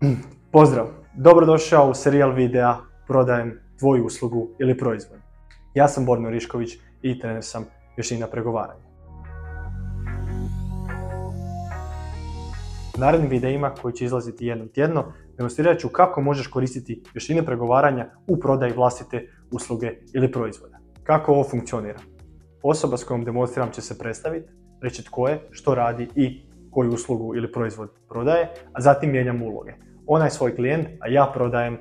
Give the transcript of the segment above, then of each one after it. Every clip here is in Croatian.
Pozdrav, dobrodošao u serijal videa Prodajem tvoju uslugu ili proizvod. Ja sam Borno Rišković i trener sam vještina pregovaranja. U narednim videima koji će izlaziti jednom tjedno demonstrirat ću kako možeš koristiti vještine pregovaranja u prodaji vlastite usluge ili proizvoda. Kako ovo funkcionira? Osoba s kojom demonstriram će se predstaviti, reći tko je, što radi i koju uslugu ili proizvod prodaje, a zatim mijenjam uloge. Ona je svoj klijent, a ja prodajem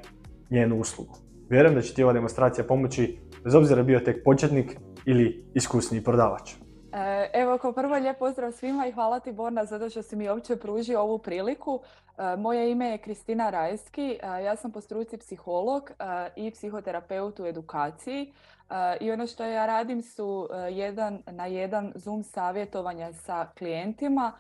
njenu uslugu. Vjerujem da će ti ova demonstracija pomoći bez obzira bio tek početnik ili iskusni prodavač. E, evo, kao prvo lijep pozdrav svima i hvala ti Borna zato što si mi uopće pružio ovu priliku. E, moje ime je Kristina Rajski, e, ja sam po struci psiholog i psihoterapeut u edukaciji. I ono što ja radim su jedan na jedan Zoom savjetovanja sa klijentima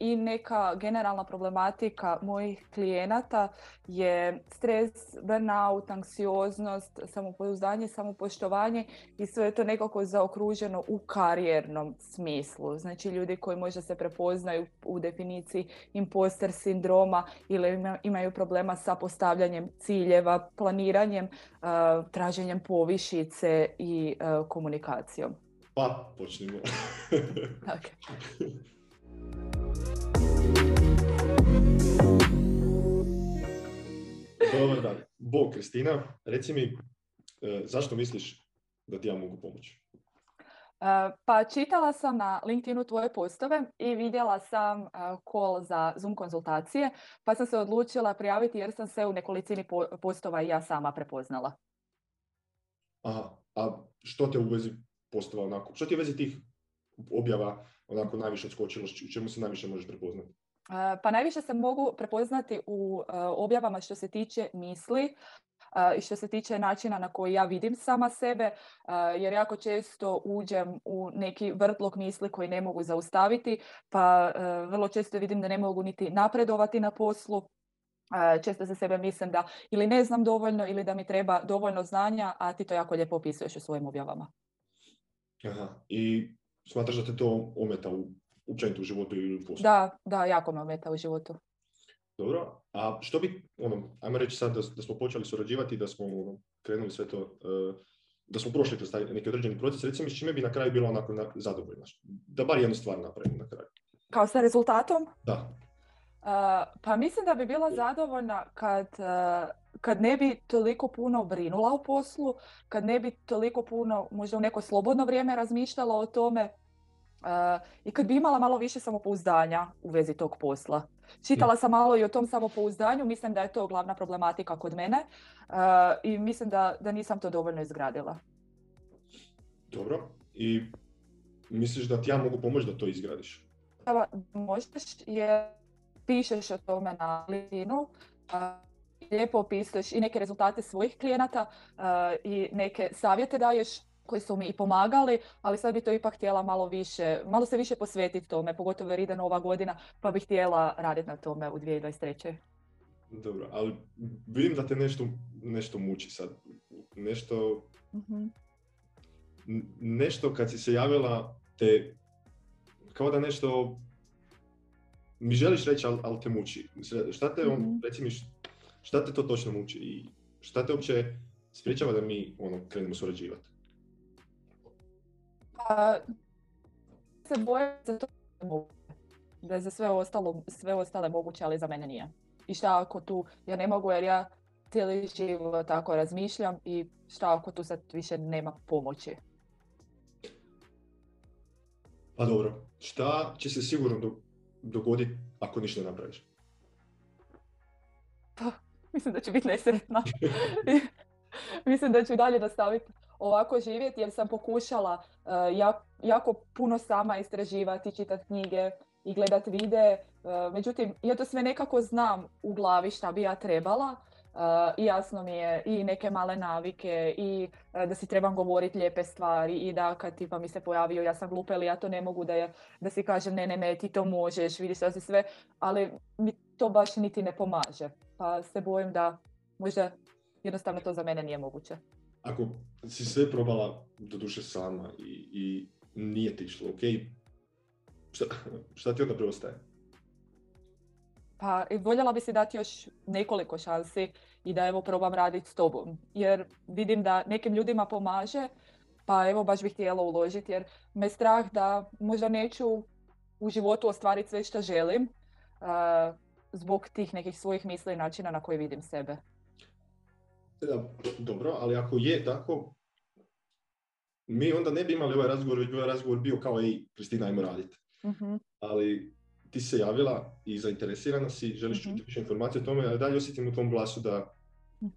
i neka generalna problematika mojih klijenata je stres, burnout, anksioznost, samopouzdanje, samopoštovanje i sve je to nekako zaokruženo u karijernom smislu. Znači ljudi koji možda se prepoznaju u definiciji imposter sindroma ili imaju problema sa postavljanjem ciljeva, planiranjem, traženjem povišice i komunikacijom. Pa, počnimo. Dobar dan. Bog, Kristina, reci mi, e, zašto misliš da ti ja mogu pomoći? E, pa čitala sam na LinkedInu tvoje postove i vidjela sam call za Zoom konzultacije, pa sam se odlučila prijaviti jer sam se u nekolicini postova i ja sama prepoznala. Aha, a što te u vezi postova onako, što ti je u vezi tih objava onako najviše odskočilo, u čemu se najviše možeš prepoznati? Pa najviše se mogu prepoznati u objavama što se tiče misli i što se tiče načina na koji ja vidim sama sebe, jer jako često uđem u neki vrtlog misli koji ne mogu zaustaviti, pa vrlo često vidim da ne mogu niti napredovati na poslu, često za sebe mislim da ili ne znam dovoljno ili da mi treba dovoljno znanja, a ti to jako lijepo opisuješ u svojim objavama. Aha. I smatraš da te to ometa u općenito u životu i u poslu? Da, da, jako me ometa u životu. Dobro, a što bi, ono, ajmo reći sad da, da smo počeli surađivati, da smo ono, krenuli sve to, uh, da smo prošli kroz taj neki određeni proces, recimo s čime bi na kraju bilo onako na, zadovoljna? Da bar jednu stvar napravimo na kraju. Kao sa rezultatom? Da. Uh, pa mislim da bi bila zadovoljna kad, uh, kad ne bi toliko puno brinula u poslu, kad ne bi toliko puno, možda u neko slobodno vrijeme razmišljala o tome, i kad bi imala malo više samopouzdanja u vezi tog posla. Čitala sam malo i o tom samopouzdanju, mislim da je to glavna problematika kod mene i mislim da, da nisam to dovoljno izgradila. Dobro, i misliš da ti ja mogu pomoći da to izgradiš? Možeš jer pišeš o tome na LinkedInu, lijepo opisuješ i neke rezultate svojih klijenata i neke savjete daješ koji su mi i pomagali, ali sad bi to ipak htjela malo više, malo se više posvetiti tome, pogotovo jer ide nova godina, pa bih htjela raditi na tome u 2023. Dobro, ali vidim da te nešto, nešto muči sad. Nešto, uh nešto kad si se javila te, kao da nešto mi želiš reći, ali, ali te muči. Šta te, on, mm reci mi, šta te to točno muči i šta te uopće spriječava da mi ono, krenemo surađivati? Pa, se boje za to da je za sve, ostalo, sve ostale moguće, ali za mene nije. I šta ako tu, ja ne mogu jer ja cijeli život tako razmišljam i šta ako tu sad više nema pomoći. Pa dobro, šta će se sigurno dogoditi ako ništa ne napraviš? Pa, mislim da ću biti nesretna. mislim da ću dalje nastaviti ovako živjeti jer sam pokušala uh, jako puno sama istraživati, čitati knjige i gledati videe. Uh, međutim, ja to sve nekako znam u glavi šta bi ja trebala. Uh, I jasno mi je i neke male navike i da si trebam govoriti lijepe stvari i da kad tipa mi se pojavio ja sam glupa ili ja to ne mogu da, je, da si kažem ne ne ne ti to možeš, vidiš da si sve, ali mi to baš niti ne pomaže. Pa se bojim da možda jednostavno to za mene nije moguće ako si sve probala do duše sama i, i nije ti išlo, ok, šta, šta ti onda preostaje? Pa voljela bi si dati još nekoliko šansi i da evo probam raditi s tobom. Jer vidim da nekim ljudima pomaže, pa evo baš bih htjela uložiti jer me strah da možda neću u životu ostvariti sve što želim zbog tih nekih svojih misli i načina na koji vidim sebe. Da, dobro, ali ako je tako, mi onda ne bi imali ovaj razgovor, već bi ovaj razgovor bio kao ej, Kristina, ajmo raditi. uh Ali ti se javila i zainteresirana si, želiš uh čuti više informacije o tome, ali dalje osjetim u tom glasu da uh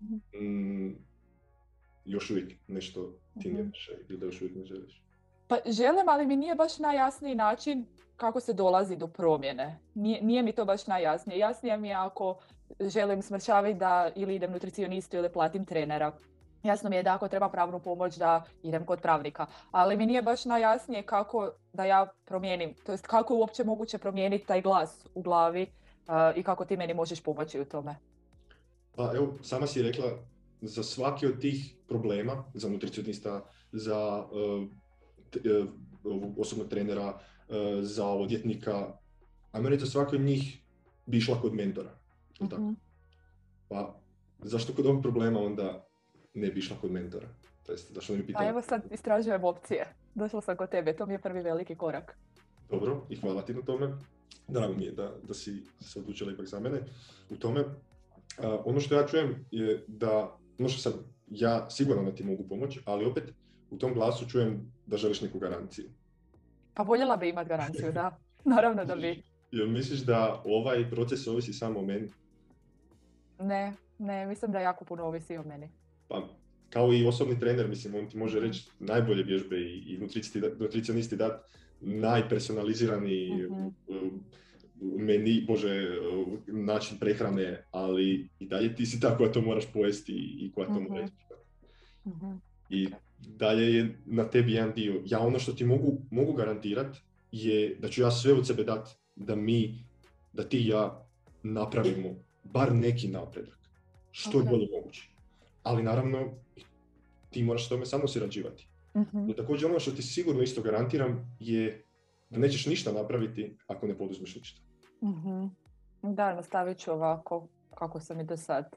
još uvijek nešto ti ne ili da još uvijek ne želiš. Pa želim, ali mi nije baš najjasniji način kako se dolazi do promjene. Nije, nije mi to baš najjasnije. Jasnije mi je ako želim smršaviti da ili idem nutricionistu ili platim trenera. Jasno mi je da ako treba pravnu pomoć da idem kod pravnika, ali mi nije baš najjasnije kako da ja promijenim, to jest kako je uopće moguće promijeniti taj glas u glavi uh, i kako ti meni možeš pomoći u tome. Pa evo, sama si rekla, za svaki od tih problema, za nutricionista, za uh, uh, osobnog trenera, uh, za odjetnika, ajmo reći za svaki od njih bi išla kod mentora. uh Pa zašto kod ovog problema onda ne bi išla kod mentora? To jest, ne bi pitala? Pa evo sad istražujem opcije. Došla sam kod tebe, to mi je prvi veliki korak. Dobro, i hvala ti na tome. Drago mi je da, da si se odlučila ipak za mene u tome. ono što ja čujem je da, ono što sam ja siguran da ti mogu pomoći, ali opet u tom glasu čujem da želiš neku garanciju. Pa voljela bi imati garanciju, da. Naravno da bi. Jel misliš da ovaj proces ovisi samo o meni? Ne, ne, mislim da jako puno ovisi o meni pa kao i osobni trener, mislim, on ti može reći najbolje vježbe i, i nutricionisti dati najpersonalizirani mm meni, bože, način prehrane, ali i dalje ti si ta koja to moraš pojesti i koja to mm mora mm I dalje je na tebi jedan dio. Ja ono što ti mogu, mogu garantirat je da ću ja sve od sebe dati da mi, da ti i ja napravimo bar neki napredak. Što je bolje moguće ali naravno ti moraš s tome samo surađivati. Uh-huh. također ono što ti sigurno isto garantiram je da nećeš ništa napraviti ako ne poduzmeš ništa. uh Da, nastavit ću ovako kako sam i do sad.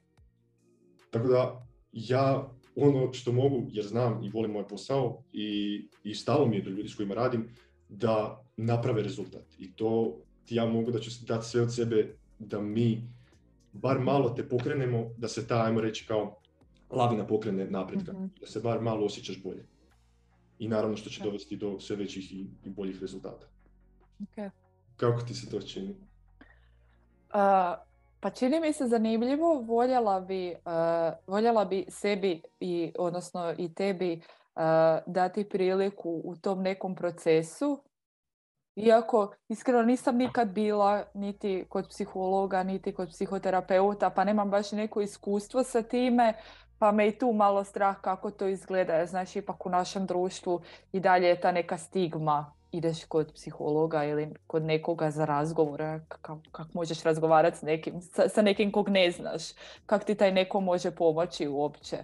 Tako da ja ono što mogu, jer znam i volim moj posao i, i stalo mi je do ljudi s kojima radim, da naprave rezultat. I to ja mogu da ću dati sve od sebe da mi bar malo te pokrenemo, da se ta, ajmo reći, kao lavina pokrene napretka, mm da se bar malo osjećaš bolje. I naravno što će dovesti do sve većih i, i boljih rezultata. Okay. Kako ti se to čini? Uh, pa čini mi se zanimljivo, voljela bi, uh, voljela bi sebi i odnosno i tebi uh, dati priliku u tom nekom procesu. Iako iskreno nisam nikad bila niti kod psihologa, niti kod psihoterapeuta, pa nemam baš neko iskustvo sa time, pa me i tu malo strah kako to izgleda. Znači, ipak u našem društvu i dalje je ta neka stigma. Ideš kod psihologa ili kod nekoga za razgovor. Kako kak možeš razgovarati s nekim, sa, sa nekim kog ne znaš. Kako ti taj neko može pomoći uopće.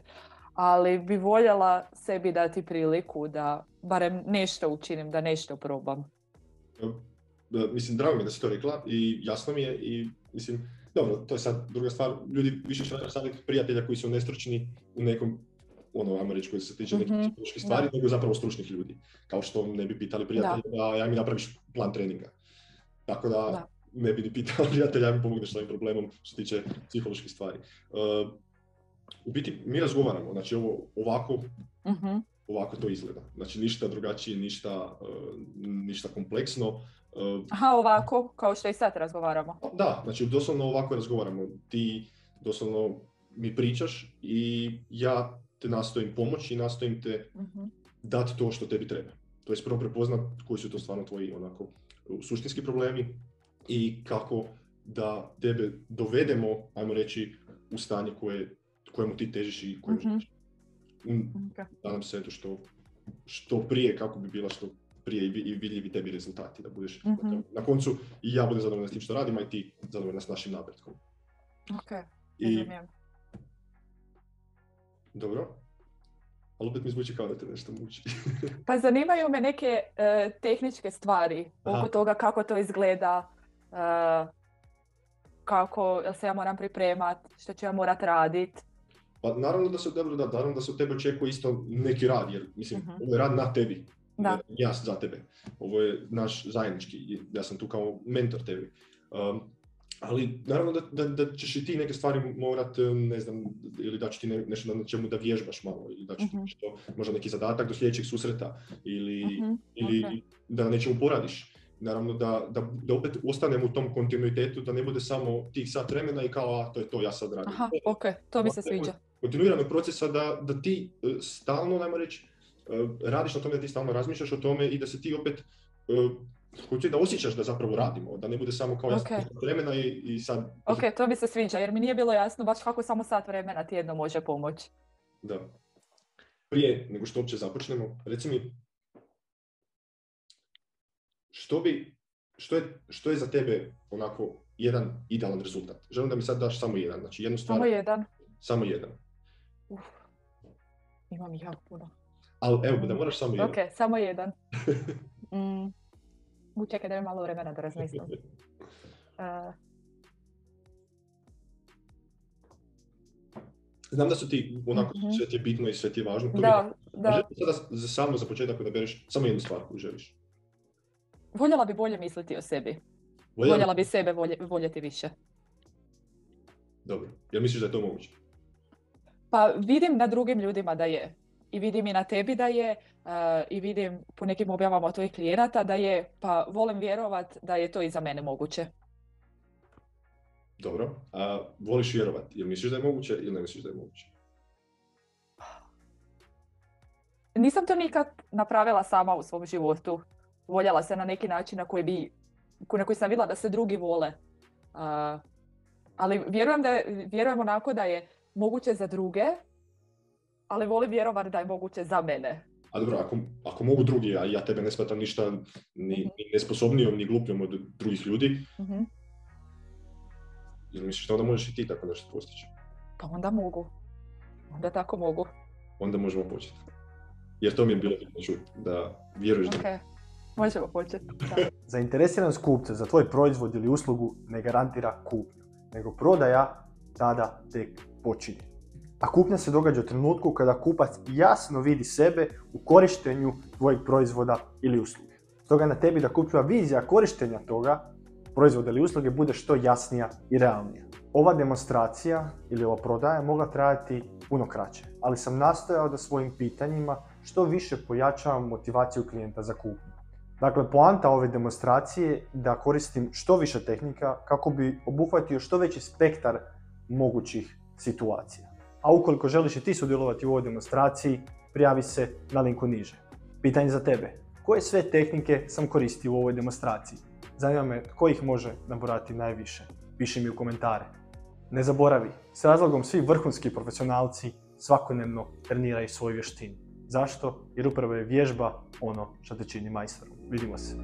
Ali bi voljela sebi dati priliku da barem nešto učinim, da nešto probam. Mislim, drago mi da si to rekla i jasno mi je i mislim, dobro, to je sad druga stvar, ljudi više šalju savjet prijatelja koji su nestručni u nekom ono, ajmo reći, koji se tiče nekih mm stvari, nego zapravo stručnih ljudi. Kao što ne bi pitali prijatelja da, ja mi napraviš plan treninga. Tako da, ne bi ni pitao prijatelja, ja mi pomogneš s ovim problemom što se tiče psiholoških stvari. Uh, u biti, mi razgovaramo, znači ovo ovako, mhm. ovako to izgleda. Znači ništa drugačije, ništa, uh, ništa kompleksno. Uh, Aha, ovako, kao što i sad razgovaramo. Da, znači doslovno ovako razgovaramo. Ti doslovno mi pričaš i ja te nastojim pomoći i nastojim te uh dati to što tebi treba. To je prvo prepoznat koji su to stvarno tvoji onako suštinski problemi i kako da tebe dovedemo, ajmo reći, u stanje koje, kojemu ti težiš i kojemu uh-huh. želiš. Nadam se to što, što prije kako bi bila što prije i vidljivi tebi rezultati, da budeš mm na koncu i ja budem zadovoljan s tim što radim, a i ti zadovoljan s našim napretkom. Ok, I... Dobro. Ali opet mi zvuči kao da te nešto muči. pa zanimaju me neke uh, tehničke stvari Aha. oko toga kako to izgleda. Uh, kako se ja moram pripremat, što ću ja morat radit. Pa naravno da se dobro da, naravno da se od tebe očekuje isto neki rad, jer mislim, uh ovo je rad na tebi. Da. Ja za tebe. Ovo je naš zajednički, ja sam tu kao mentor tebi. Um, ali naravno da, da, da, ćeš i ti neke stvari morat, ne znam, ili da će ti nešto na čemu da vježbaš malo, ili da će ti mhm. nešto, možda neki zadatak do sljedećeg susreta, ili, uh ili okay. da na nečemu poradiš. Naravno da, da, da opet ostanemo u tom kontinuitetu, da ne bude samo tih sat vremena i kao, a to je to, ja sad radim. Aha, ok, to mi se sviđa. Kontinuiranog procesa da, da ti e, stalno, najmo reći, e, radiš na tome, da ti stalno razmišljaš o tome i da se ti opet e, hoće da osjećaš da zapravo radimo, da ne bude samo kao okay. vremena i, i sad... Ok, to mi se sviđa, jer mi nije bilo jasno baš kako samo sat vremena tjedno može pomoći. Da. Prije nego što uopće započnemo, reci mi, što bi, što je, što je za tebe onako jedan idealan rezultat? Želim da mi sad daš samo jedan, znači jednu stvar. Samo jedan? Samo jedan. Uf, imam ih jako puno. Ali evo, da moraš samo jedan. Ok, samo jedan. mm. U, čekaj, da mi malo vremena da razmislim. Uh. Znam da su ti, onako, mm-hmm. sve ti je bitno i sve ti je važno. To da, da. Sada za samo za početak da bereš samo jednu stvar koju želiš. Voljela bi bolje misliti o sebi. Voljela, Voljela bi sebe volje, voljeti više. Dobro. Jel misliš da je to moguće? Pa vidim na drugim ljudima da je i vidim i na tebi da je uh, i vidim po nekim objavama tvojih klijenata da je, pa volim vjerovat da je to i za mene moguće. Dobro, a voliš vjerovat? Jel misliš da je moguće ili ne misliš da je moguće? Nisam to nikad napravila sama u svom životu. Voljela se na neki način na koji bi, na koji sam vidjela da se drugi vole. Uh, ali vjerujem, da je, vjerujem onako da je moguće za druge, ali volim vjerovati da je moguće za mene. A dobro, ako, ako mogu drugi, a ja tebe ne smatram ništa ni, mm-hmm. ni nesposobnijom, ni glupljom od drugih ljudi, mm-hmm. jel misliš da onda možeš i ti tako nešto postići? Pa onda mogu. Onda tako mogu. Onda možemo početi. Jer to mi je bilo bitno da vjeruješ okay. da... Možemo početi. Zainteresiranost kupca za tvoj proizvod ili uslugu ne garantira kupnju, nego prodaja tada tek počinje a kupnja se događa u trenutku kada kupac jasno vidi sebe u korištenju tvojeg proizvoda ili usluge. Stoga na tebi da kupljava vizija korištenja toga proizvoda ili usluge bude što jasnija i realnija. Ova demonstracija ili ova prodaja mogla trajati puno kraće, ali sam nastojao da svojim pitanjima što više pojačavam motivaciju klijenta za kupnju. Dakle, poanta ove demonstracije je da koristim što više tehnika kako bi obuhvatio što veći spektar mogućih situacija a ukoliko želiš i ti sudjelovati u ovoj demonstraciji, prijavi se na linku niže. Pitanje za tebe. Koje sve tehnike sam koristio u ovoj demonstraciji? Zanima me tko ih može naborati najviše. Piši mi u komentare. Ne zaboravi, s razlogom svi vrhunski profesionalci svakodnevno treniraju svoju vještinu. Zašto? Jer upravo je vježba ono što te čini majstorom. Vidimo se.